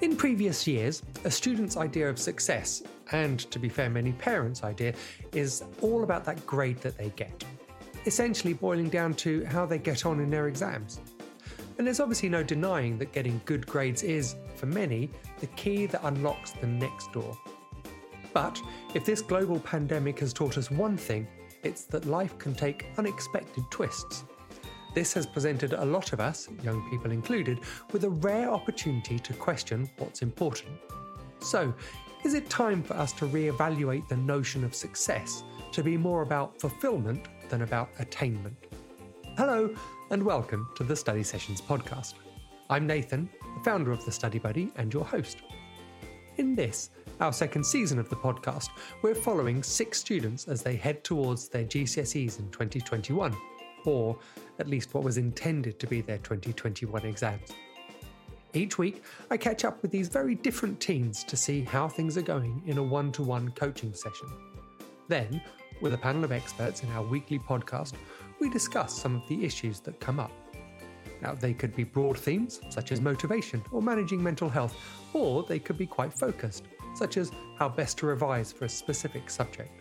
In previous years, a student's idea of success, and to be fair, many parents' idea, is all about that grade that they get. Essentially boiling down to how they get on in their exams. And there's obviously no denying that getting good grades is, for many, the key that unlocks the next door. But if this global pandemic has taught us one thing, it's that life can take unexpected twists. This has presented a lot of us, young people included, with a rare opportunity to question what's important. So, is it time for us to re-evaluate the notion of success to be more about fulfillment than about attainment? Hello, and welcome to the Study Sessions podcast. I'm Nathan, the founder of the Study Buddy and your host. In this, our second season of the podcast, we're following six students as they head towards their GCSEs in 2021 or at least what was intended to be their 2021 exams. Each week, I catch up with these very different teens to see how things are going in a one to one coaching session. Then, with a panel of experts in our weekly podcast, we discuss some of the issues that come up. Now, they could be broad themes, such as motivation or managing mental health, or they could be quite focused, such as how best to revise for a specific subject.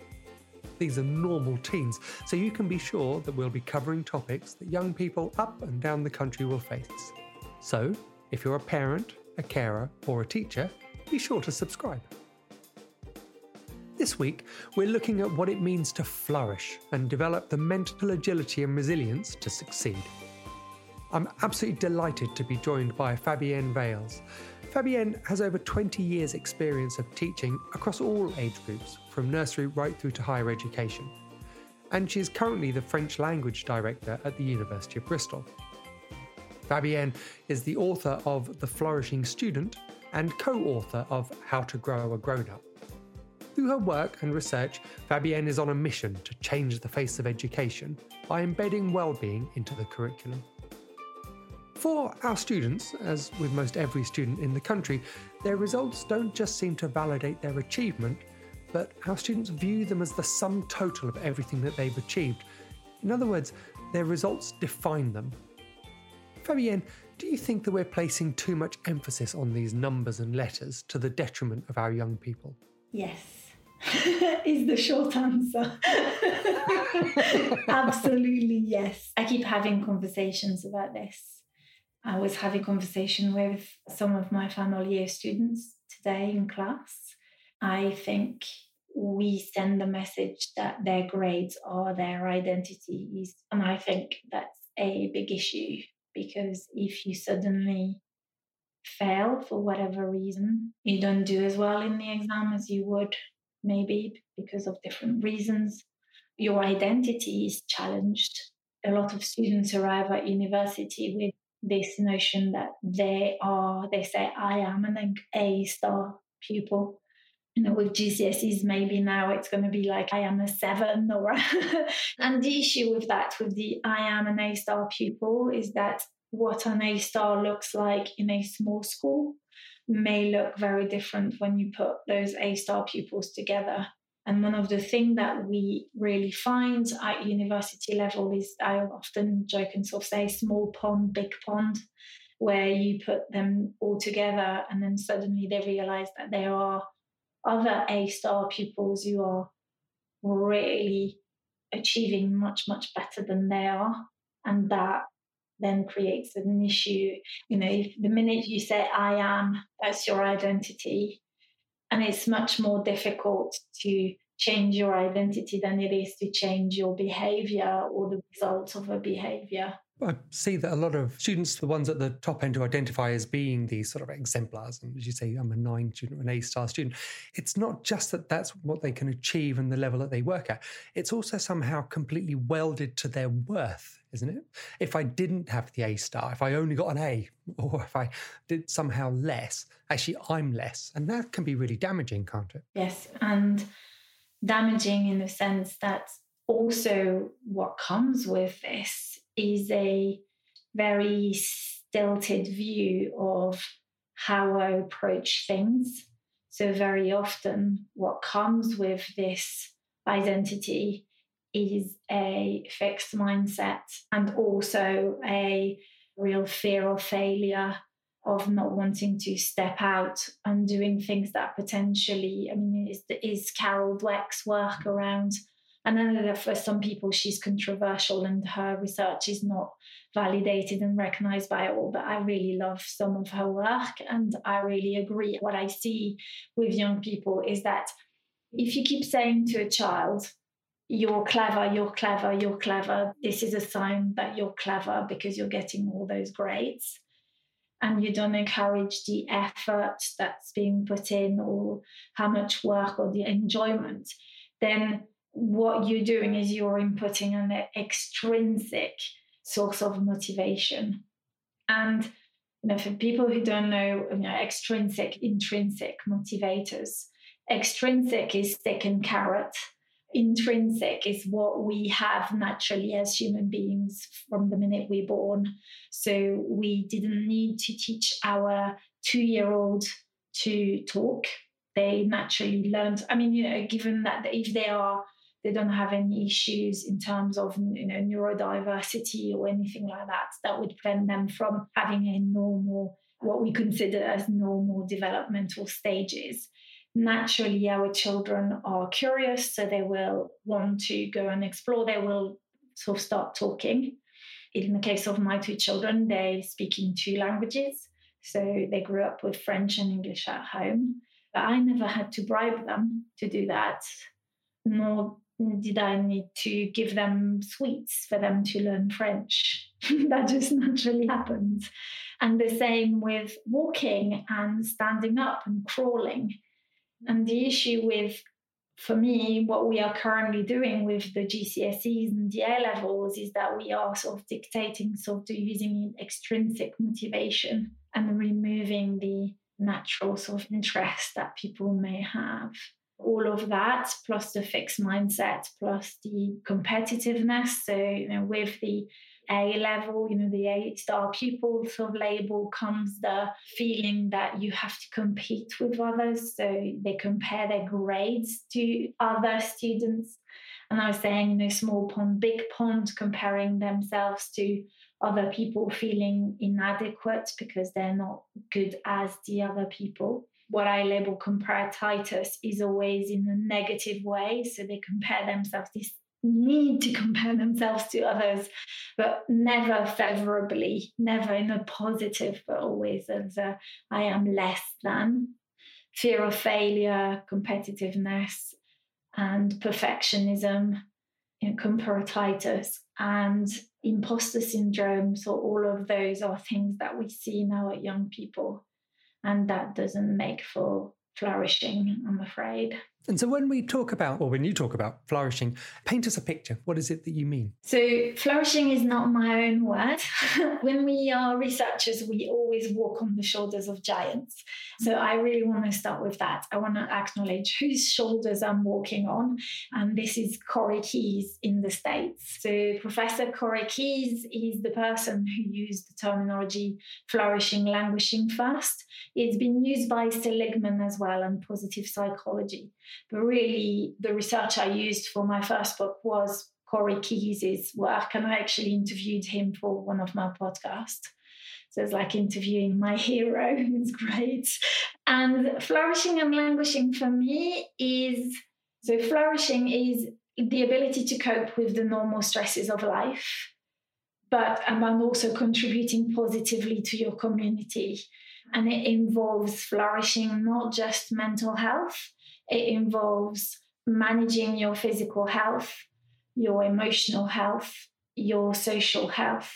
These are normal teens, so you can be sure that we'll be covering topics that young people up and down the country will face. So, if you're a parent, a carer, or a teacher, be sure to subscribe. This week, we're looking at what it means to flourish and develop the mental agility and resilience to succeed. I'm absolutely delighted to be joined by Fabienne Vailes, Fabienne has over 20 years' experience of teaching across all age groups, from nursery right through to higher education. And she is currently the French language director at the University of Bristol. Fabienne is the author of The Flourishing Student and co author of How to Grow a Grown Up. Through her work and research, Fabienne is on a mission to change the face of education by embedding well-being into the curriculum. For our students, as with most every student in the country, their results don't just seem to validate their achievement, but our students view them as the sum total of everything that they've achieved. In other words, their results define them. Fabienne, do you think that we're placing too much emphasis on these numbers and letters to the detriment of our young people? Yes. is the short answer. Absolutely yes. I keep having conversations about this I was having conversation with some of my final year students today in class. I think we send the message that their grades are their identities. And I think that's a big issue because if you suddenly fail for whatever reason, you don't do as well in the exam as you would maybe because of different reasons, your identity is challenged. A lot of students arrive at university with this notion that they are, they say, I am an A star pupil. You know, with GCSEs, maybe now it's going to be like I am a seven or and the issue with that, with the I am an A star pupil, is that what an A star looks like in a small school may look very different when you put those A star pupils together. And one of the things that we really find at university level is I often joke and sort of say small pond, big pond, where you put them all together and then suddenly they realize that there are other A star pupils who are really achieving much, much better than they are. And that then creates an issue. You know, the minute you say I am, that's your identity, and it's much more difficult to change your identity than it is to change your behavior or the results of a behavior. I see that a lot of students, the ones at the top end who identify as being these sort of exemplars, and as you say, I'm a nine student an A star student, it's not just that that's what they can achieve and the level that they work at. It's also somehow completely welded to their worth, isn't it? If I didn't have the A star, if I only got an A, or if I did somehow less, actually I'm less. And that can be really damaging, can't it? Yes. And damaging in the sense that also what comes with this is a very stilted view of how I approach things. So, very often, what comes with this identity is a fixed mindset and also a real fear of failure, of not wanting to step out and doing things that potentially, I mean, is, is Carol Dweck's work around. And then for some people, she's controversial and her research is not validated and recognized by all. But I really love some of her work. And I really agree. What I see with young people is that if you keep saying to a child, you're clever, you're clever, you're clever, this is a sign that you're clever because you're getting all those grades and you don't encourage the effort that's being put in or how much work or the enjoyment, then what you're doing is you're inputting an extrinsic source of motivation. And you know, for people who don't know, you know, extrinsic, intrinsic motivators, extrinsic is stick and carrot intrinsic is what we have naturally as human beings from the minute we're born. So we didn't need to teach our two year old to talk. They naturally learned. I mean, you know, given that if they are, they don't have any issues in terms of you know neurodiversity or anything like that, that would prevent them from having a normal, what we consider as normal developmental stages naturally our children are curious, so they will want to go and explore. They will sort of start talking. In the case of my two children, they speak in two languages. So they grew up with French and English at home. But I never had to bribe them to do that, nor did I need to give them sweets for them to learn French. that just naturally happened. And the same with walking and standing up and crawling. And the issue with, for me, what we are currently doing with the GCSEs and the A levels is that we are sort of dictating, sort of using extrinsic motivation and removing the natural sort of interest that people may have. All of that, plus the fixed mindset, plus the competitiveness. So, you know, with the a level, you know, the A star pupil sort of label comes the feeling that you have to compete with others. So they compare their grades to other students. And I was saying, you know, small pond, big pond, comparing themselves to other people feeling inadequate because they're not good as the other people. What I label comparatitis is always in a negative way. So they compare themselves, this need to compare themselves to others, but never favorably, never in a positive, but always as a I am less than. Fear of failure, competitiveness, and perfectionism, you know, comparatitis, and imposter syndrome. So, all of those are things that we see now at young people, and that doesn't make for flourishing, I'm afraid. And so when we talk about, or when you talk about flourishing, paint us a picture. What is it that you mean? So, flourishing is not my own word. when we are researchers, we always walk on the shoulders of giants. So, I really want to start with that. I want to acknowledge whose shoulders I'm walking on. And this is Corey Keyes in the States. So, Professor Corey Keyes is the person who used the terminology flourishing, languishing first. It's been used by Seligman as well and positive psychology. But really, the research I used for my first book was Corey Keyes' work, and I actually interviewed him for one of my podcasts. So it's like interviewing my hero. It's great. And flourishing and languishing for me is so flourishing is the ability to cope with the normal stresses of life, but and also contributing positively to your community. And it involves flourishing not just mental health, it involves managing your physical health, your emotional health, your social health,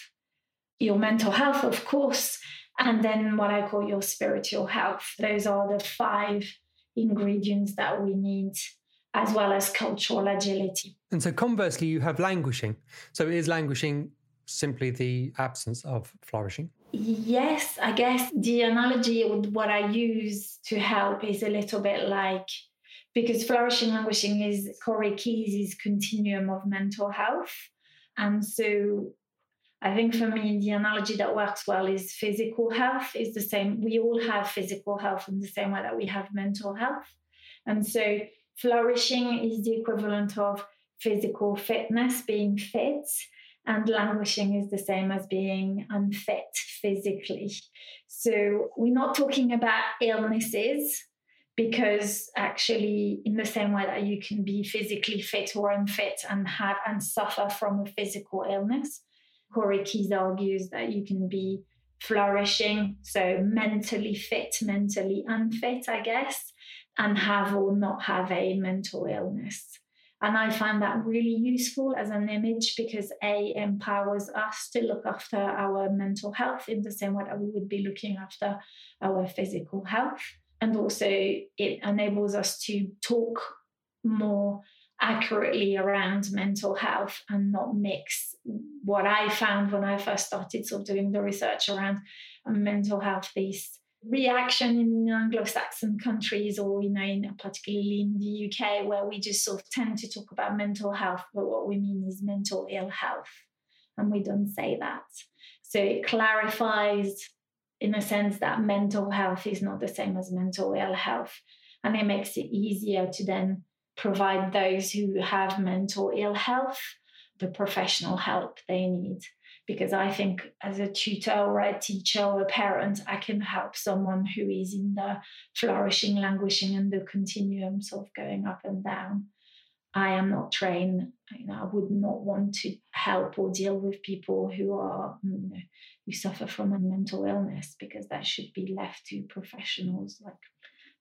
your mental health, of course, and then what I call your spiritual health. Those are the five ingredients that we need, as well as cultural agility. And so, conversely, you have languishing. So, is languishing simply the absence of flourishing? Yes, I guess the analogy, with what I use to help is a little bit like because flourishing languishing is Corey Keyes' continuum of mental health. And so I think for me, the analogy that works well is physical health is the same. We all have physical health in the same way that we have mental health. And so flourishing is the equivalent of physical fitness, being fit, and languishing is the same as being unfit physically. So we're not talking about illnesses because actually in the same way that you can be physically fit or unfit and have and suffer from a physical illness corey keyes argues that you can be flourishing so mentally fit mentally unfit i guess and have or not have a mental illness and I find that really useful as an image because A empowers us to look after our mental health in the same way that we would be looking after our physical health. And also, it enables us to talk more accurately around mental health and not mix what I found when I first started sort of doing the research around mental health, these reaction in Anglo-Saxon countries or you know in, particularly in the UK where we just sort of tend to talk about mental health but what we mean is mental ill health and we don't say that. So it clarifies in a sense that mental health is not the same as mental ill health and it makes it easier to then provide those who have mental ill health the professional help they need because I think as a tutor or a teacher or a parent, I can help someone who is in the flourishing, languishing, and the continuum sort of going up and down. I am not trained. You know, I would not want to help or deal with people who are, you know, who suffer from a mental illness because that should be left to professionals, like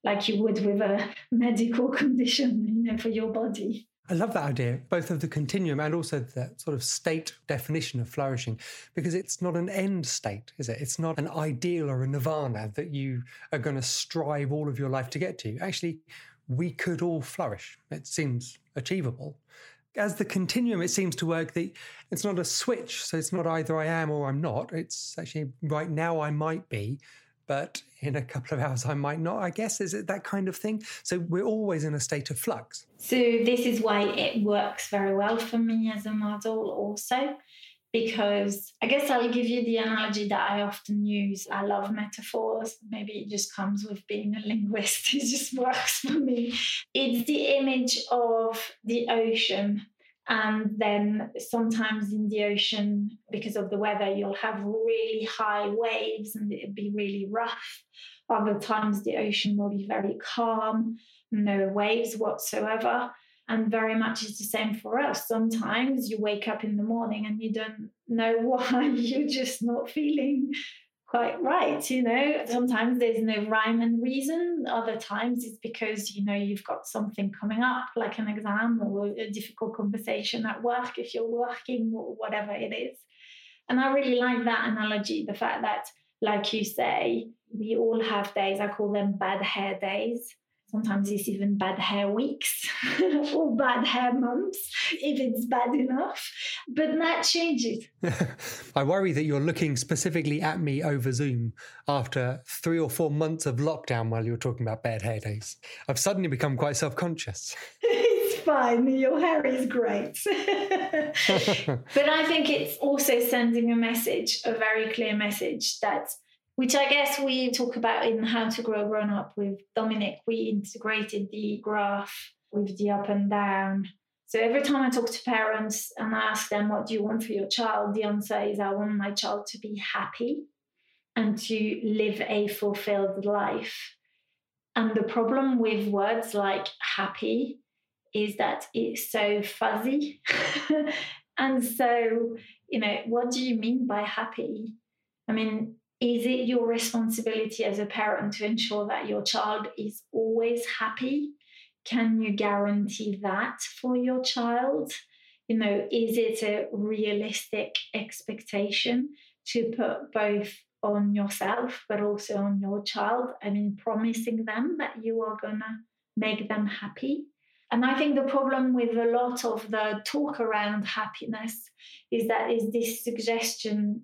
like you would with a medical condition, you know, for your body. I love that idea, both of the continuum and also the sort of state definition of flourishing, because it's not an end state, is it? It's not an ideal or a nirvana that you are going to strive all of your life to get to. Actually, we could all flourish. It seems achievable. As the continuum, it seems to work that it's not a switch. So it's not either I am or I'm not. It's actually right now I might be, but in a couple of hours I might not. I guess is it that kind of thing? So we're always in a state of flux. So this is why it works very well for me as a model also because I guess I'll give you the analogy that I often use. I love metaphors. Maybe it just comes with being a linguist. It just works for me. It's the image of the ocean and then sometimes in the ocean, because of the weather, you'll have really high waves and it'll be really rough. Other times, the ocean will be very calm, no waves whatsoever. And very much is the same for us. Sometimes you wake up in the morning and you don't know why, you're just not feeling quite right. You know, sometimes there's no rhyme and reason. Other times it's because, you know, you've got something coming up, like an exam or a difficult conversation at work if you're working or whatever it is. And I really like that analogy the fact that, like you say, we all have days, I call them bad hair days. Sometimes it's even bad hair weeks or bad hair months if it's bad enough. But that changes. I worry that you're looking specifically at me over Zoom after three or four months of lockdown while you're talking about bad hair days. I've suddenly become quite self conscious. it's fine. Your hair is great. but I think it's also sending a message, a very clear message that which I guess we talk about in How to Grow Grown Up with Dominic. We integrated the graph with the up and down. So every time I talk to parents and I ask them, What do you want for your child? the answer is, I want my child to be happy and to live a fulfilled life. And the problem with words like happy is that it's so fuzzy. and so, you know, what do you mean by happy? I mean, is it your responsibility as a parent to ensure that your child is always happy? Can you guarantee that for your child? You know, is it a realistic expectation to put both on yourself but also on your child? I mean, promising them that you are going to make them happy. And I think the problem with a lot of the talk around happiness is that is this suggestion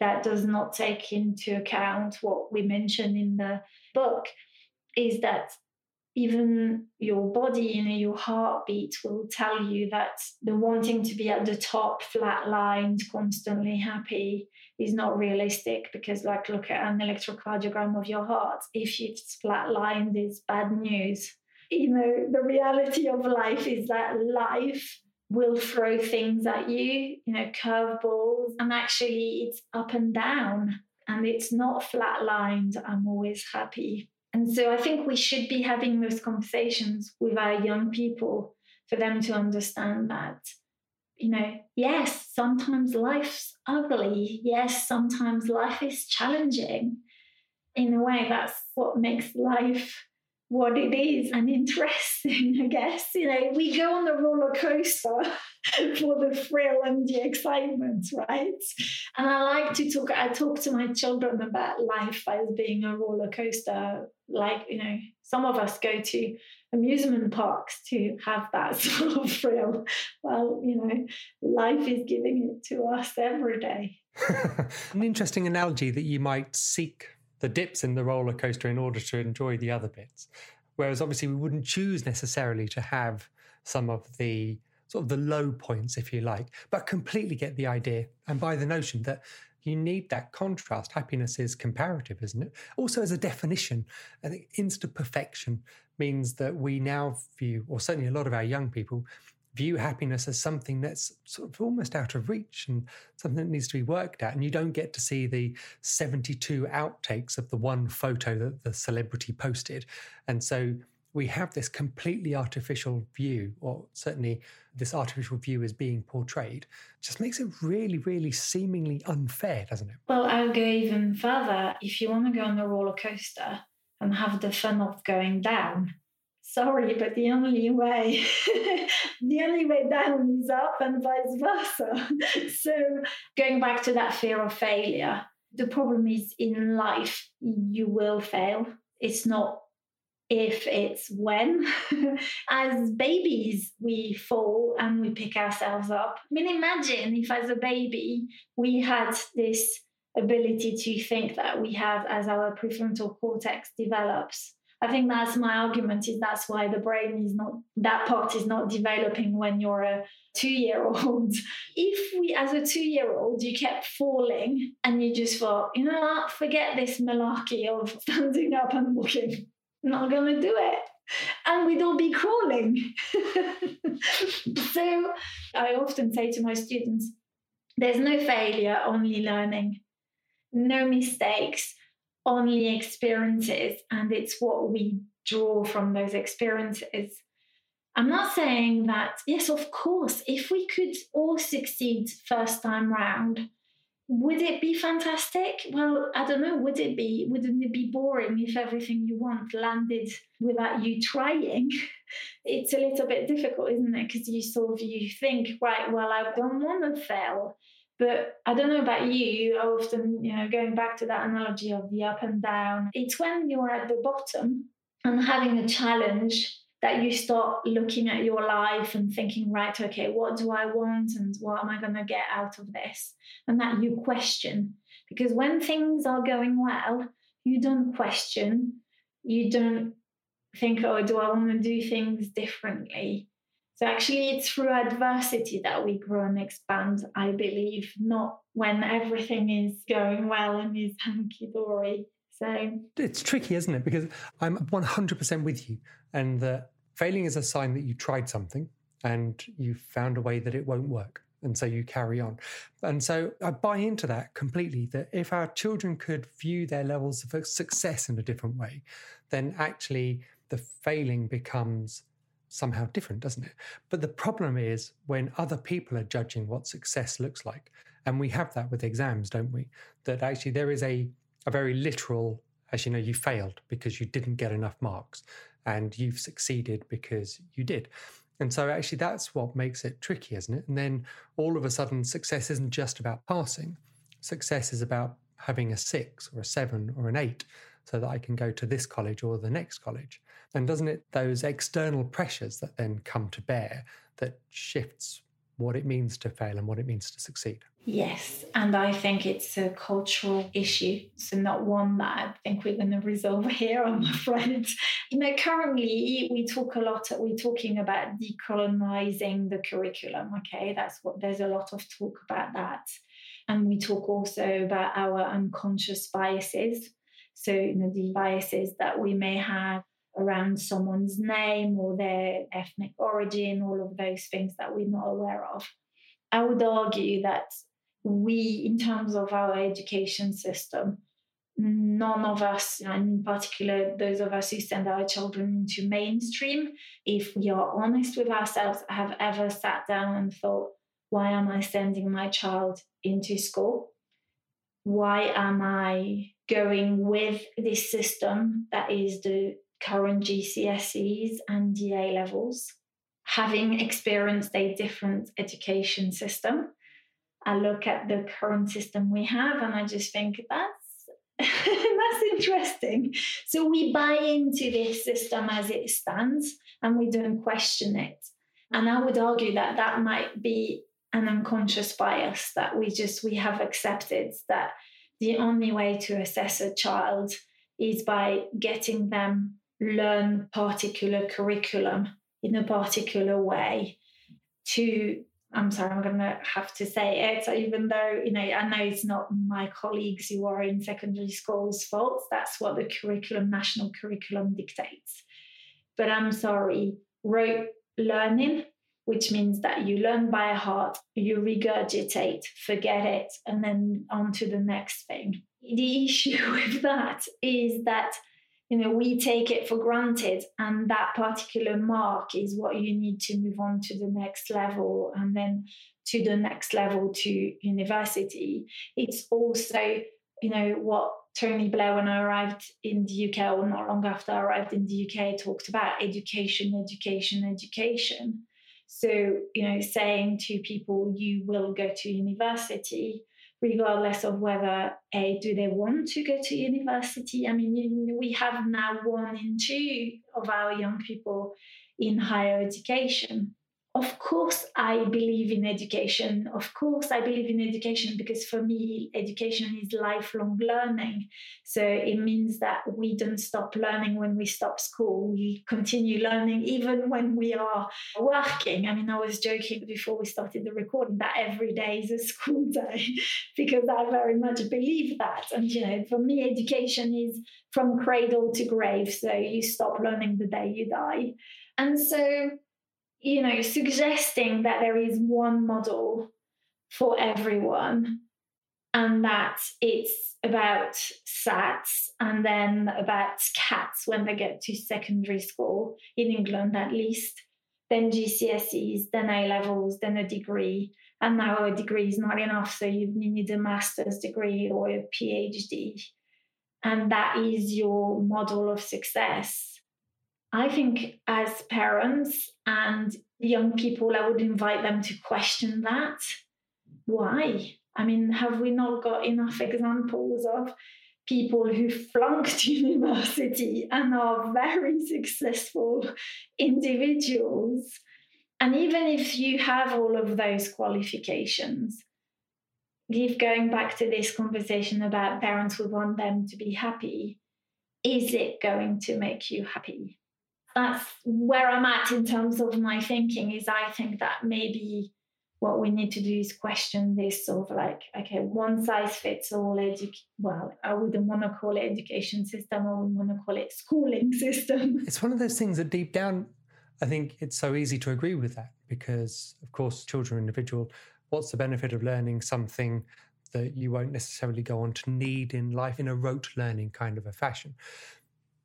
that does not take into account what we mentioned in the book is that even your body know your heartbeat will tell you that the wanting to be at the top flatlined constantly happy is not realistic because like look at an electrocardiogram of your heart. If it's flatlined it's bad news. You know the reality of life is that life will throw things at you, you know, curveballs, and actually it's up and down and it's not flatlined. I'm always happy. And so I think we should be having those conversations with our young people for them to understand that, you know, yes, sometimes life's ugly. Yes, sometimes life is challenging. In a way, that's what makes life what it is and interesting, I guess. You know, we go on the roller coaster for the thrill and the excitement, right? And I like to talk, I talk to my children about life as being a roller coaster. Like, you know, some of us go to amusement parks to have that sort of thrill. Well, you know, life is giving it to us every day. An interesting analogy that you might seek the dips in the roller coaster in order to enjoy the other bits. Whereas obviously we wouldn't choose necessarily to have some of the sort of the low points, if you like, but completely get the idea and by the notion that you need that contrast. Happiness is comparative, isn't it? Also, as a definition, I think insta perfection means that we now view, or certainly a lot of our young people, view happiness as something that's sort of almost out of reach and something that needs to be worked at. And you don't get to see the 72 outtakes of the one photo that the celebrity posted. And so we have this completely artificial view, or certainly this artificial view is being portrayed, just makes it really, really seemingly unfair, doesn't it? Well, I'll go even further. If you want to go on the roller coaster and have the fun of going down, sorry, but the only way, the only way down is up and vice versa. so going back to that fear of failure, the problem is in life, you will fail. It's not if it's when. as babies, we fall and we pick ourselves up. I mean, imagine if as a baby we had this ability to think that we have as our prefrontal cortex develops I think that's my argument is that's why the brain is not that part is not developing when you're a two year old. If we as a two year old you kept falling and you just thought, you know what, forget this malarkey of standing up and walking. not gonna do it. And we'd all be crawling. so I often say to my students, there's no failure, only learning. No mistakes only experiences and it's what we draw from those experiences. I'm not saying that, yes, of course, if we could all succeed first time round, would it be fantastic? Well, I don't know. Would it be? Wouldn't it be boring if everything you want landed without you trying? It's a little bit difficult, isn't it? Because you sort of you think, right, well, I don't want to fail. But I don't know about you, often, you know, going back to that analogy of the up and down, it's when you're at the bottom and having a challenge that you start looking at your life and thinking, right, okay, what do I want and what am I going to get out of this? And that you question. Because when things are going well, you don't question, you don't think, oh, do I want to do things differently? So actually, it's through adversity that we grow and expand, I believe, not when everything is going well and is hunky dory. So it's tricky, isn't it? Because I'm 100% with you, and that failing is a sign that you tried something and you found a way that it won't work. And so you carry on. And so I buy into that completely that if our children could view their levels of success in a different way, then actually the failing becomes somehow different, doesn't it? But the problem is when other people are judging what success looks like. And we have that with exams, don't we? That actually there is a, a very literal, as you know, you failed because you didn't get enough marks and you've succeeded because you did. And so actually that's what makes it tricky, isn't it? And then all of a sudden, success isn't just about passing. Success is about having a six or a seven or an eight so that I can go to this college or the next college. And doesn't it, those external pressures that then come to bear that shifts what it means to fail and what it means to succeed? Yes, and I think it's a cultural issue. So, not one that I think we're going to resolve here, I'm afraid. You know, currently we talk a lot, we're talking about decolonizing the curriculum. Okay, that's what there's a lot of talk about that. And we talk also about our unconscious biases. So, you know, the biases that we may have around someone's name or their ethnic origin, all of those things that we're not aware of. I would argue that we, in terms of our education system, none of us, and in particular those of us who send our children into mainstream, if we are honest with ourselves, have ever sat down and thought, why am I sending my child into school? Why am I going with this system that is the current GCSEs and DA levels? Having experienced a different education system, I look at the current system we have and I just think that's that's interesting. So we buy into this system as it stands and we don't question it. And I would argue that that might be an unconscious bias that we just we have accepted that the only way to assess a child is by getting them learn particular curriculum in a particular way to I'm sorry, I'm going to have to say it, even though, you know, I know it's not my colleagues who are in secondary schools' fault. That's what the curriculum, national curriculum dictates. But I'm sorry, rote learning, which means that you learn by heart, you regurgitate, forget it, and then on to the next thing. The issue with that is that you know we take it for granted and that particular mark is what you need to move on to the next level and then to the next level to university. It's also you know what tony blair when i arrived in the uk or not long after i arrived in the uk talked about education education education. So you know saying to people you will go to university regardless of whether a do they want to go to university? I mean we have now one in two of our young people in higher education of course i believe in education. Of course i believe in education because for me education is lifelong learning. So it means that we don't stop learning when we stop school. We continue learning even when we are working. I mean i was joking before we started the recording that every day is a school day because i very much believe that. And you know for me education is from cradle to grave. So you stop learning the day you die. And so you know, suggesting that there is one model for everyone and that it's about SATs and then about CATs when they get to secondary school, in England at least, then GCSEs, then A levels, then a degree. And now a degree is not enough, so you need a master's degree or a PhD. And that is your model of success I think as parents and young people, I would invite them to question that. Why? I mean, have we not got enough examples of people who flunked university and are very successful individuals? And even if you have all of those qualifications, if going back to this conversation about parents would want them to be happy, is it going to make you happy? That's where I'm at in terms of my thinking is I think that maybe what we need to do is question this sort of like, okay, one size fits all edu- well, I wouldn't want to call it education system, I wouldn't want to call it schooling system. It's one of those things that deep down, I think it's so easy to agree with that because of course children are individual. What's the benefit of learning something that you won't necessarily go on to need in life in a rote learning kind of a fashion?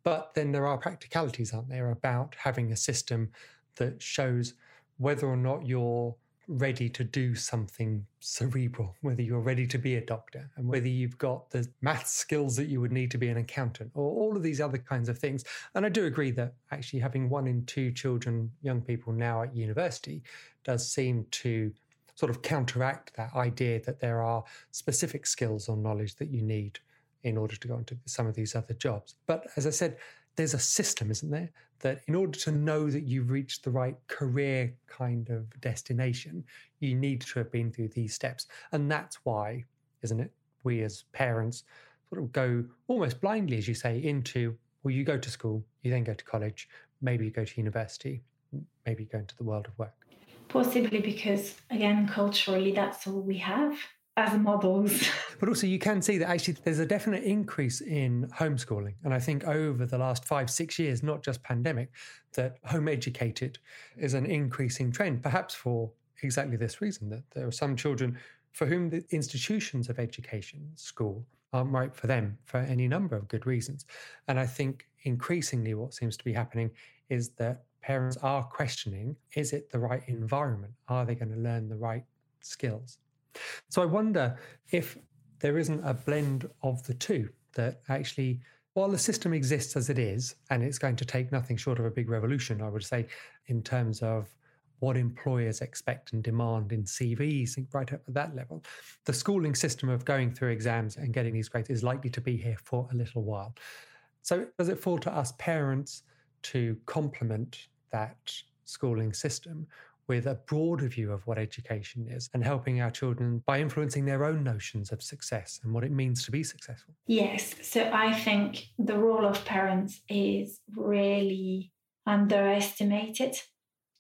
But then there are practicalities, aren't there, about having a system that shows whether or not you're ready to do something cerebral, whether you're ready to be a doctor, and whether you've got the math skills that you would need to be an accountant, or all of these other kinds of things. And I do agree that actually having one in two children, young people now at university, does seem to sort of counteract that idea that there are specific skills or knowledge that you need in order to go into some of these other jobs. But as I said, there's a system, isn't there? That in order to know that you've reached the right career kind of destination, you need to have been through these steps. And that's why, isn't it? We as parents sort of go almost blindly, as you say, into well, you go to school, you then go to college, maybe you go to university, maybe you go into the world of work. Possibly because, again, culturally, that's all we have as models. But also, you can see that actually there's a definite increase in homeschooling. And I think over the last five, six years, not just pandemic, that home educated is an increasing trend, perhaps for exactly this reason that there are some children for whom the institutions of education, school, aren't right for them for any number of good reasons. And I think increasingly what seems to be happening is that parents are questioning is it the right environment? Are they going to learn the right skills? So I wonder if there isn't a blend of the two that actually, while the system exists as it is, and it's going to take nothing short of a big revolution, I would say, in terms of what employers expect and demand in CVs, right up at that level. The schooling system of going through exams and getting these grades is likely to be here for a little while. So, does it fall to us parents to complement that schooling system with a broader view of what education is and helping our children by influencing their own notions of success and what it means to be successful? Yes. So I think the role of parents is really underestimated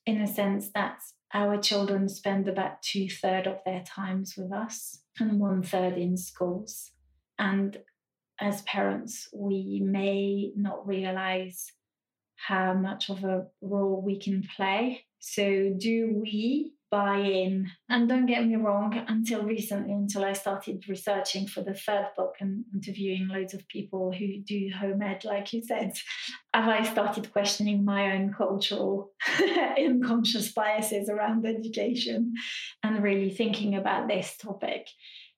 in a sense that our children spend about two thirds of their times with us and one third in schools. And as parents, we may not realize how much of a role we can play. So, do we buy in? And don't get me wrong, until recently, until I started researching for the third book and interviewing loads of people who do home ed, like you said, have I started questioning my own cultural unconscious biases around education and really thinking about this topic.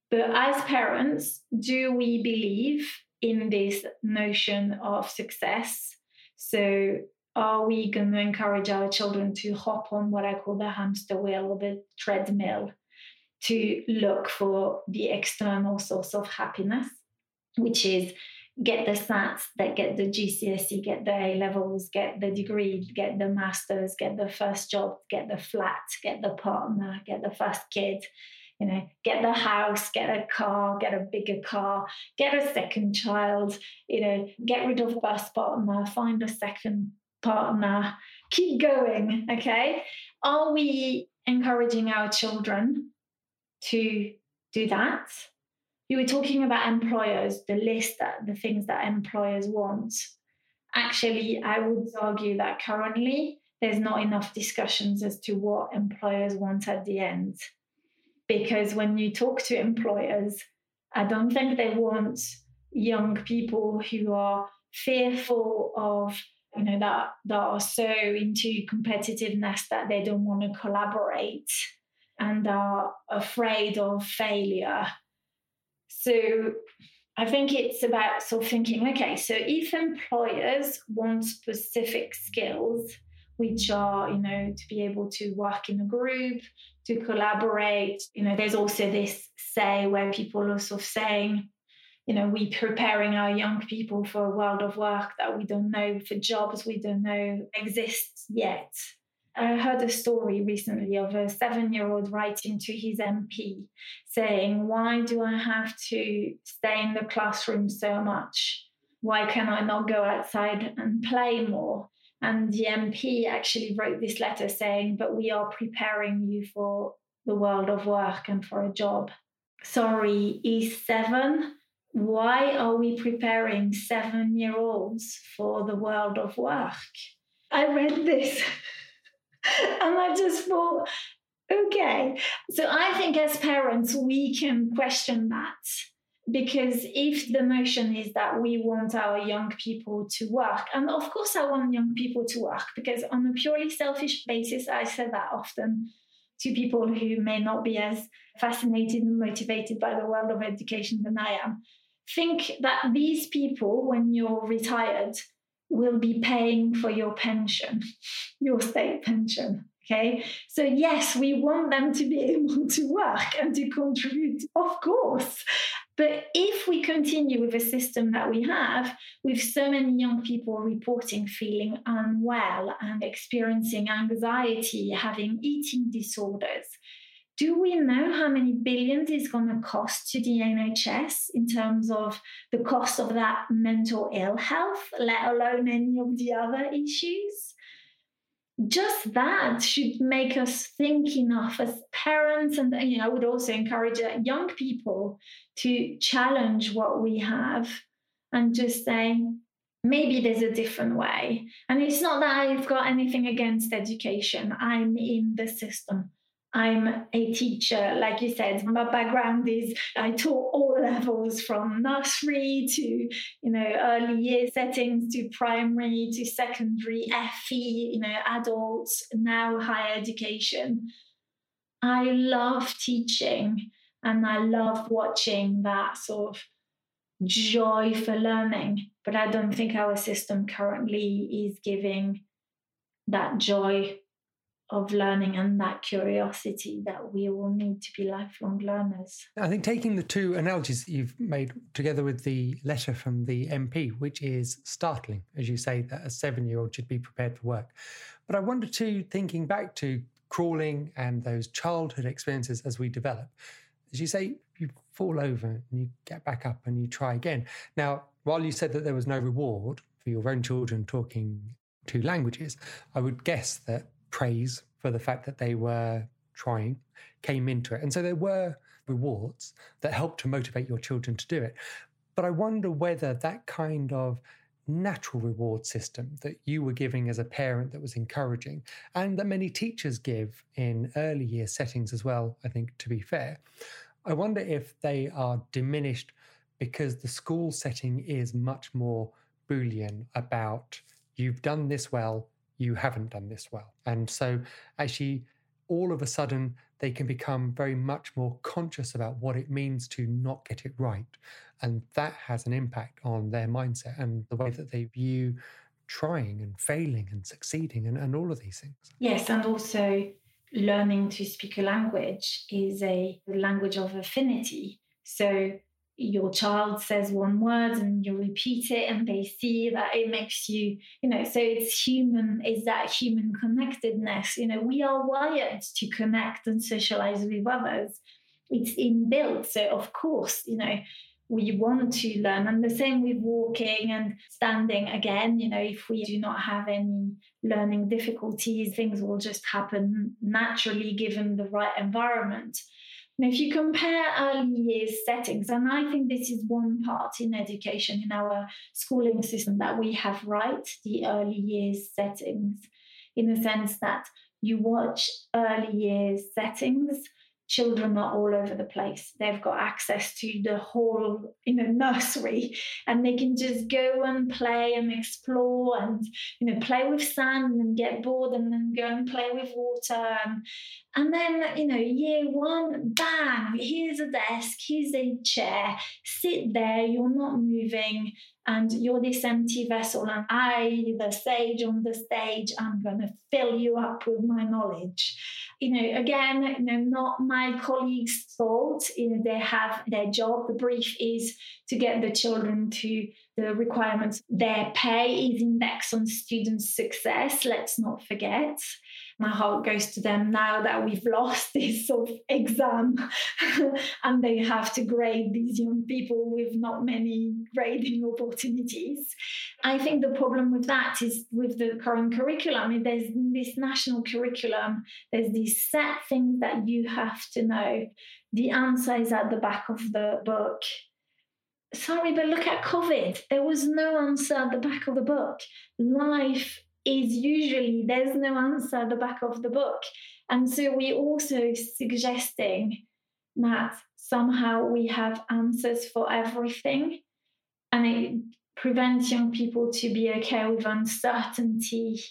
But as parents, do we believe in this notion of success? So, are we going to encourage our children to hop on what I call the hamster wheel or the treadmill to look for the external source of happiness, which is get the SATs, that get the GCSE, get the A levels, get the degree, get the masters, get the first job, get the flat, get the partner, get the first kid, you know, get the house, get a car, get a bigger car, get a second child, you know, get rid of first partner, find a second partner, keep going. Okay. Are we encouraging our children to do that? You were talking about employers, the list that the things that employers want. Actually, I would argue that currently there's not enough discussions as to what employers want at the end because when you talk to employers, I don't think they want young people who are fearful of you know that that are so into competitiveness that they don't want to collaborate and are afraid of failure so i think it's about sort of thinking okay so if employers want specific skills which are you know to be able to work in a group to collaborate. You know, there's also this say where people are sort of saying, you know, we preparing our young people for a world of work that we don't know, for jobs we don't know exists yet. I heard a story recently of a seven year old writing to his MP saying, Why do I have to stay in the classroom so much? Why can I not go outside and play more? And the MP actually wrote this letter saying, But we are preparing you for the world of work and for a job. Sorry, E7, why are we preparing seven year olds for the world of work? I read this and I just thought, okay. So I think as parents, we can question that because if the notion is that we want our young people to work and of course i want young people to work because on a purely selfish basis i say that often to people who may not be as fascinated and motivated by the world of education than i am think that these people when you're retired will be paying for your pension your state pension Okay, so yes, we want them to be able to work and to contribute, of course. But if we continue with the system that we have, with so many young people reporting feeling unwell and experiencing anxiety, having eating disorders, do we know how many billions it's going to cost to the NHS in terms of the cost of that mental ill health, let alone any of the other issues? just that should make us think enough as parents and you know i would also encourage uh, young people to challenge what we have and just say maybe there's a different way. And it's not that i've got anything against education. I'm in the system I'm a teacher, like you said. My background is I taught all levels from nursery to you know early year settings to primary to secondary, FE, you know adults, now higher education. I love teaching and I love watching that sort of joy for learning, but I don't think our system currently is giving that joy of learning and that curiosity that we all need to be lifelong learners. I think taking the two analogies that you've made together with the letter from the MP, which is startling, as you say, that a seven year old should be prepared for work. But I wonder too, thinking back to crawling and those childhood experiences as we develop, as you say, you fall over and you get back up and you try again. Now, while you said that there was no reward for your own children talking two languages, I would guess that praise for the fact that they were trying came into it. And so there were rewards that helped to motivate your children to do it. But I wonder whether that kind of natural reward system that you were giving as a parent that was encouraging and that many teachers give in early year settings as well, I think, to be fair. I wonder if they are diminished because the school setting is much more Boolean about you've done this well, you haven't done this well. And so, actually, all of a sudden, they can become very much more conscious about what it means to not get it right. And that has an impact on their mindset and the way that they view trying and failing and succeeding and, and all of these things. Yes, and also learning to speak a language is a language of affinity. So your child says one word and you repeat it and they see that it makes you you know so it's human is that human connectedness. You know we are wired to connect and socialize with others. It's inbuilt. So of course you know we want to learn. And the same with walking and standing again. You know if we do not have any learning difficulties things will just happen naturally given the right environment now, if you compare early years settings, and I think this is one part in education, in our schooling system, that we have right, the early years settings, in the sense that you watch early years settings children are all over the place. They've got access to the whole, you know, nursery, and they can just go and play and explore and you know play with sand and get bored and then go and play with water and and then you know year one, bang! Here's a desk, here's a chair. Sit there. You're not moving and you're this empty vessel and i the sage on the stage i'm going to fill you up with my knowledge you know again you know not my colleagues fault you know they have their job the brief is to get the children to the requirements their pay is indexed on students success let's not forget my heart goes to them now that we've lost this sort of exam and they have to grade these young people with not many grading opportunities. I think the problem with that is with the current curriculum. I mean, there's this national curriculum, there's these set things that you have to know. The answer is at the back of the book sorry, but look at COVID. There was no answer at the back of the book. Life is usually there's no answer at the back of the book. And so we're also suggesting that somehow we have answers for everything. And it prevents young people to be okay with uncertainty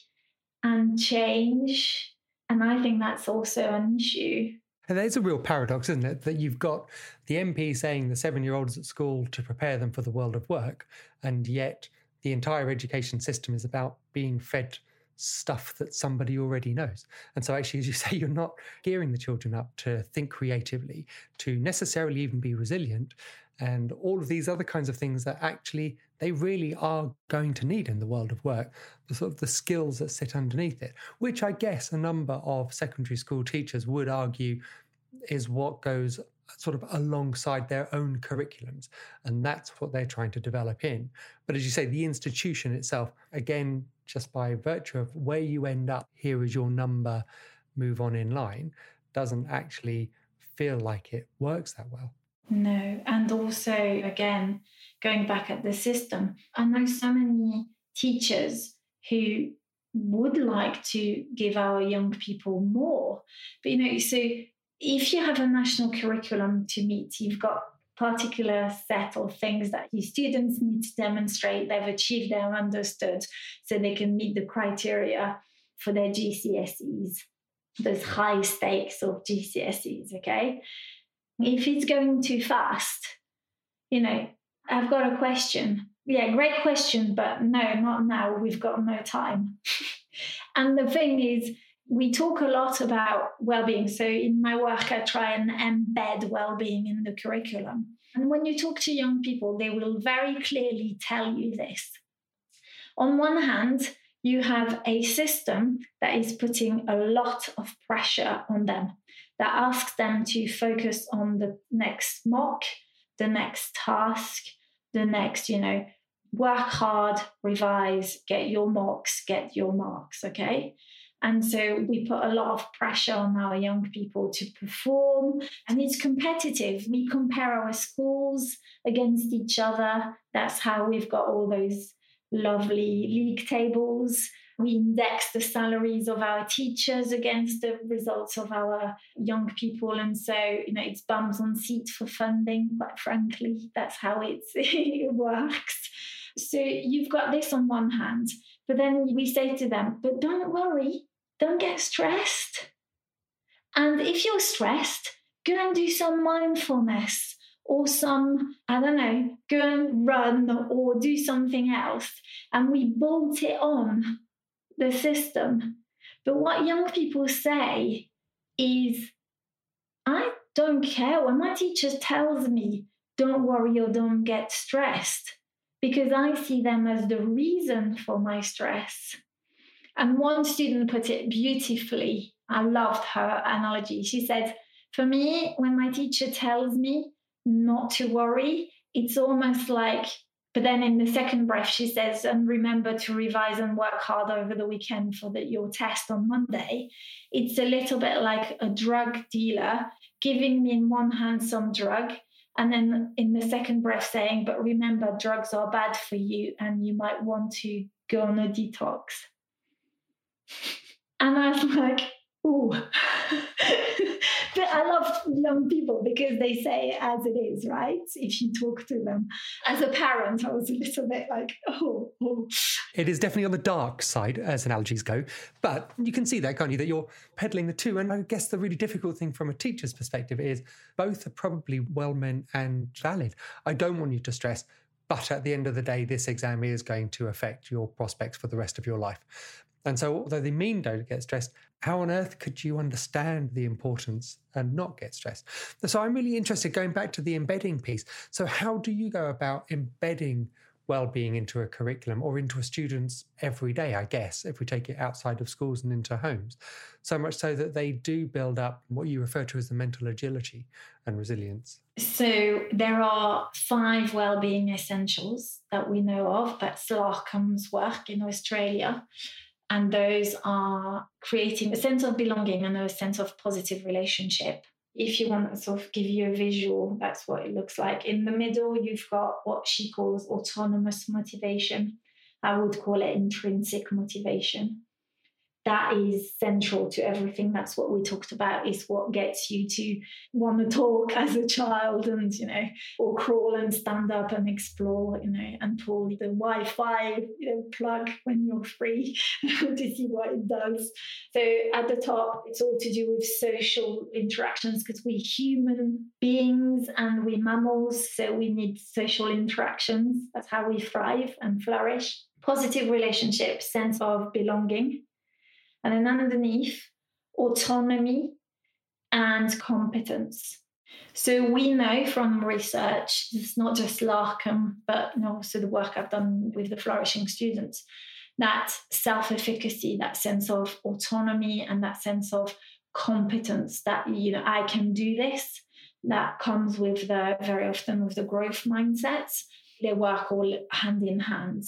and change. And I think that's also an issue. And there's a real paradox, isn't it? That you've got the MP saying the seven year olds at school to prepare them for the world of work, and yet the entire education system is about being fed stuff that somebody already knows. And so, actually, as you say, you're not gearing the children up to think creatively, to necessarily even be resilient, and all of these other kinds of things that actually they really are going to need in the world of work, the sort of the skills that sit underneath it, which I guess a number of secondary school teachers would argue is what goes sort of alongside their own curriculums. And that's what they're trying to develop in. But as you say, the institution itself, again, just by virtue of where you end up, here is your number, move on in line, doesn't actually feel like it works that well. No. And also, again, going back at the system, I know so many teachers who would like to give our young people more. But, you know, so if you have a national curriculum to meet, you've got particular set of things that your students need to demonstrate they've achieved, they're understood, so they can meet the criteria for their GCSEs, those high stakes of GCSEs, okay? If it's going too fast, you know, I've got a question. Yeah, great question, but no, not now. We've got no time. and the thing is, we talk a lot about well-being so in my work i try and embed well-being in the curriculum and when you talk to young people they will very clearly tell you this on one hand you have a system that is putting a lot of pressure on them that asks them to focus on the next mock the next task the next you know work hard revise get your mocks get your marks okay and so we put a lot of pressure on our young people to perform, and it's competitive. We compare our schools against each other. That's how we've got all those lovely league tables. We index the salaries of our teachers against the results of our young people. And so, you know, it's bums on seats for funding, quite frankly. That's how it works. So you've got this on one hand, but then we say to them, but don't worry, don't get stressed. And if you're stressed, go and do some mindfulness or some, I don't know, go and run or do something else. And we bolt it on the system. But what young people say is, I don't care when my teacher tells me, don't worry or don't get stressed, because I see them as the reason for my stress. And one student put it beautifully. I loved her analogy. She said, For me, when my teacher tells me not to worry, it's almost like, but then in the second breath, she says, and remember to revise and work hard over the weekend for the, your test on Monday. It's a little bit like a drug dealer giving me in one hand some drug and then in the second breath saying, but remember, drugs are bad for you and you might want to go on a detox. And I was like, ooh. but I love young people because they say as it is, right? If you talk to them. As a parent, I was a little bit like, oh, oh. It is definitely on the dark side, as analogies go. But you can see that, can't you, that you're peddling the two. And I guess the really difficult thing from a teacher's perspective is both are probably well meant and valid. I don't want you to stress but at the end of the day, this exam is going to affect your prospects for the rest of your life. And so, although they mean don't get stressed, how on earth could you understand the importance and not get stressed? So, I'm really interested going back to the embedding piece. So, how do you go about embedding well-being into a curriculum or into a student's everyday i guess if we take it outside of schools and into homes so much so that they do build up what you refer to as the mental agility and resilience so there are five well-being essentials that we know of that's larkham's work in australia and those are creating a sense of belonging and a sense of positive relationship. If you want to sort of give you a visual, that's what it looks like. In the middle, you've got what she calls autonomous motivation. I would call it intrinsic motivation that is central to everything. That's what we talked about is what gets you to want to talk as a child and you know or crawl and stand up and explore you know and pull the wi-fi you know, plug when you're free to see what it does. So at the top it's all to do with social interactions because we're human beings and we're mammals so we need social interactions. That's how we thrive and flourish. Positive relationships sense of belonging and then underneath, autonomy and competence. So we know from research, it's not just Larkham, but also the work I've done with the flourishing students, that self-efficacy, that sense of autonomy and that sense of competence that you know I can do this, that comes with the very often with the growth mindset. They work all hand in hand.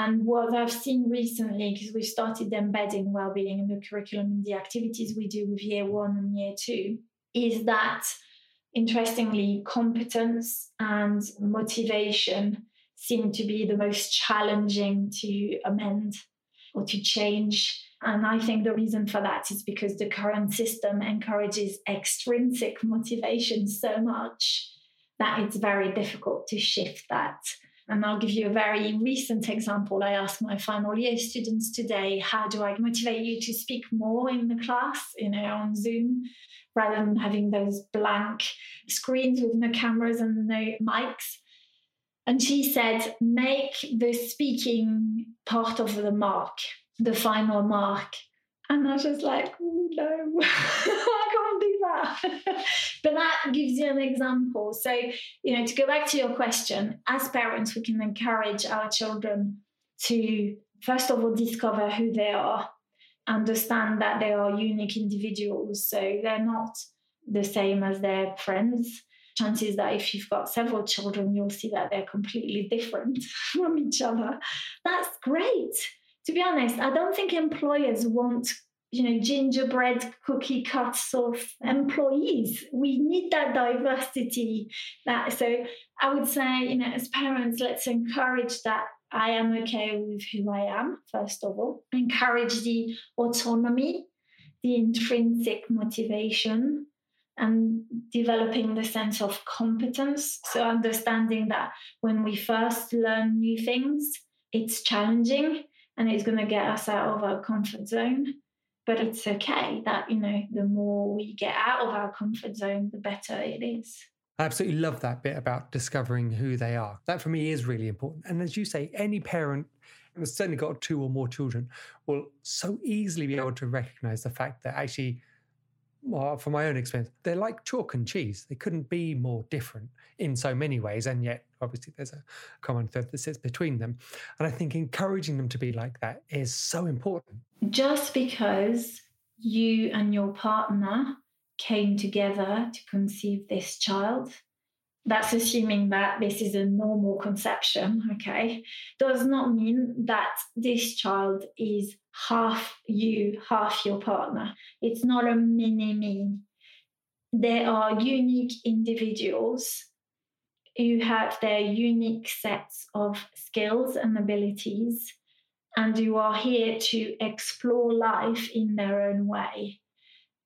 And what I've seen recently, because we've started embedding well-being in the curriculum in the activities we do with year one and year two, is that interestingly, competence and motivation seem to be the most challenging to amend or to change. And I think the reason for that is because the current system encourages extrinsic motivation so much that it's very difficult to shift that. And I'll give you a very recent example. I asked my final year students today, how do I motivate you to speak more in the class, you know, on Zoom, rather than having those blank screens with no cameras and no mics? And she said, make the speaking part of the mark, the final mark. And I was just like, no, that. but that gives you an example. So, you know, to go back to your question, as parents, we can encourage our children to, first of all, discover who they are, understand that they are unique individuals. So they're not the same as their friends chances that if you've got several children, you'll see that they're completely different from each other. That's great. To be honest, I don't think employers want you know gingerbread cookie cuts of employees we need that diversity that so i would say you know as parents let's encourage that i am okay with who i am first of all encourage the autonomy the intrinsic motivation and developing the sense of competence. So, understanding that when we first learn new things, it's challenging and it's going to get us out of our comfort zone. But it's okay that, you know, the more we get out of our comfort zone, the better it is. I absolutely love that bit about discovering who they are. That for me is really important. And as you say, any parent has certainly got two or more children will so easily be able to recognize the fact that actually well, from my own experience, they're like chalk and cheese. They couldn't be more different in so many ways. And yet, obviously, there's a common thread that sits between them. And I think encouraging them to be like that is so important. Just because you and your partner came together to conceive this child that's assuming that this is a normal conception, okay, does not mean that this child is half you, half your partner. It's not a mini me. They are unique individuals who have their unique sets of skills and abilities, and who are here to explore life in their own way.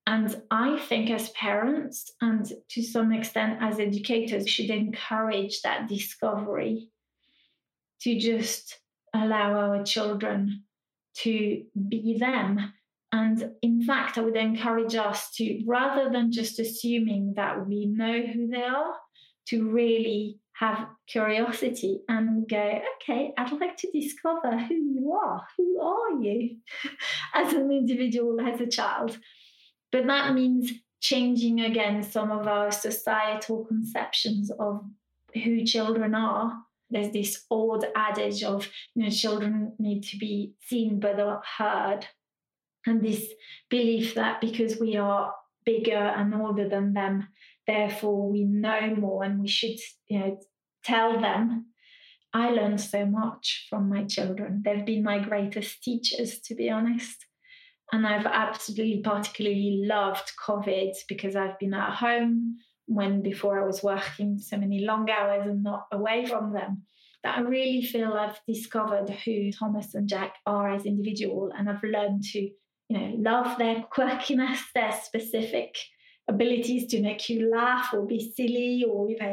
And I think as parents and to some extent as educators should encourage that discovery to just allow our children to be them. And in fact, I would encourage us to, rather than just assuming that we know who they are, to really have curiosity and go, okay, I'd like to discover who you are. Who are you as an individual, as a child? But that means changing again some of our societal conceptions of who children are. There's this old adage of, you know, children need to be seen but not heard. And this belief that because we are bigger and older than them, therefore we know more and we should, you know, tell them. I learned so much from my children. They've been my greatest teachers, to be honest. And I've absolutely particularly loved COVID because I've been at home when before I was working so many long hours and not away from them. That I really feel I've discovered who Thomas and Jack are as individual and I've learned to, you know, love their quirkiness, their specific abilities to make you laugh or be silly or you know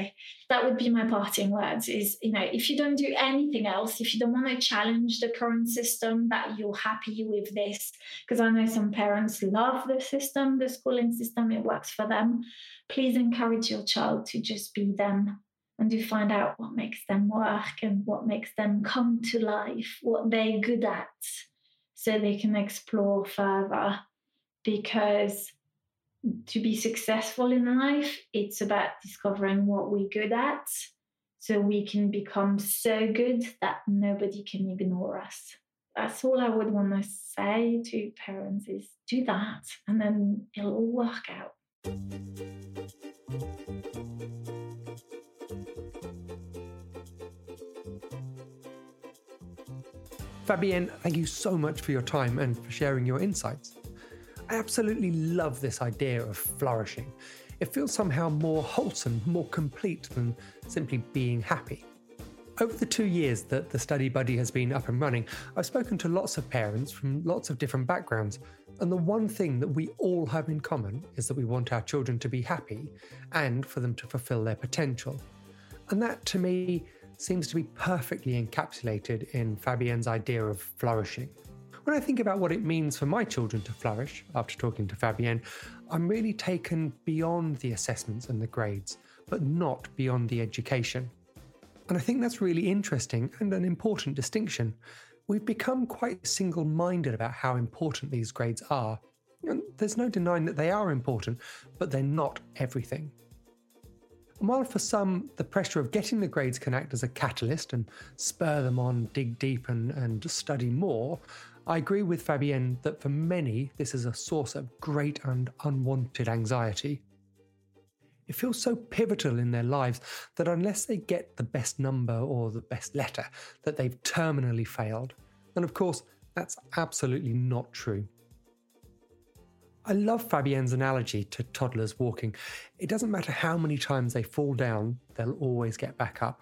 that would be my parting words is you know if you don't do anything else if you don't want to challenge the current system that you're happy with this because i know some parents love the system the schooling system it works for them please encourage your child to just be them and to find out what makes them work and what makes them come to life what they're good at so they can explore further. Because to be successful in life, it's about discovering what we're good at so we can become so good that nobody can ignore us. That's all I would want to say to parents is do that and then it'll all work out. Fabienne, thank you so much for your time and for sharing your insights. I absolutely love this idea of flourishing. It feels somehow more wholesome, more complete than simply being happy. Over the two years that the Study Buddy has been up and running, I've spoken to lots of parents from lots of different backgrounds, and the one thing that we all have in common is that we want our children to be happy and for them to fulfill their potential. And that, to me, seems to be perfectly encapsulated in Fabienne's idea of flourishing. When I think about what it means for my children to flourish after talking to Fabienne, I'm really taken beyond the assessments and the grades, but not beyond the education. And I think that's really interesting and an important distinction. We've become quite single minded about how important these grades are. And there's no denying that they are important, but they're not everything. And while for some the pressure of getting the grades can act as a catalyst and spur them on, dig deep and, and study more, I agree with Fabienne that for many this is a source of great and unwanted anxiety. It feels so pivotal in their lives that unless they get the best number or the best letter, that they've terminally failed. And of course, that's absolutely not true. I love Fabienne's analogy to toddlers walking. It doesn't matter how many times they fall down, they'll always get back up.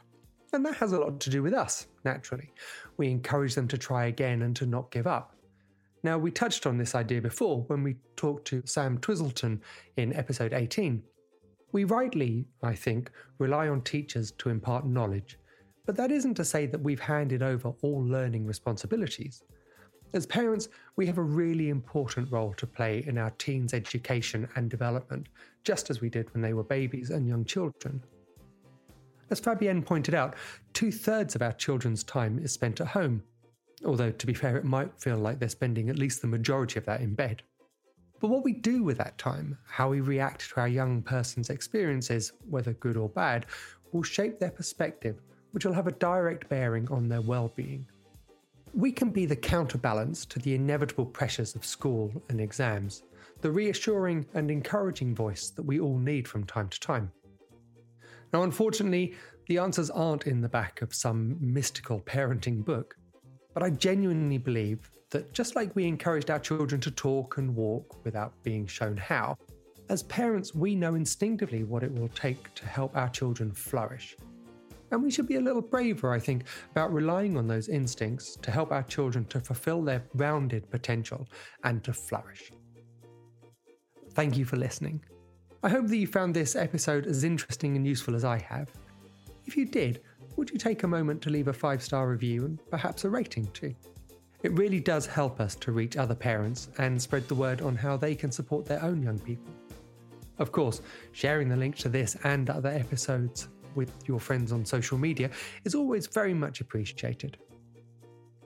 And that has a lot to do with us, naturally. We encourage them to try again and to not give up. Now, we touched on this idea before when we talked to Sam Twizzleton in episode 18. We rightly, I think, rely on teachers to impart knowledge, but that isn't to say that we've handed over all learning responsibilities. As parents, we have a really important role to play in our teens' education and development, just as we did when they were babies and young children. As Fabienne pointed out, two thirds of our children's time is spent at home, although to be fair, it might feel like they're spending at least the majority of that in bed. But what we do with that time, how we react to our young person's experiences, whether good or bad, will shape their perspective, which will have a direct bearing on their well being. We can be the counterbalance to the inevitable pressures of school and exams, the reassuring and encouraging voice that we all need from time to time. Now, unfortunately, the answers aren't in the back of some mystical parenting book, but I genuinely believe that just like we encouraged our children to talk and walk without being shown how, as parents, we know instinctively what it will take to help our children flourish. And we should be a little braver, I think, about relying on those instincts to help our children to fulfill their rounded potential and to flourish. Thank you for listening. I hope that you found this episode as interesting and useful as I have. If you did, would you take a moment to leave a five star review and perhaps a rating too? It really does help us to reach other parents and spread the word on how they can support their own young people. Of course, sharing the link to this and other episodes with your friends on social media is always very much appreciated.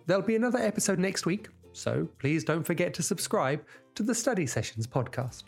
There'll be another episode next week, so please don't forget to subscribe to the Study Sessions podcast.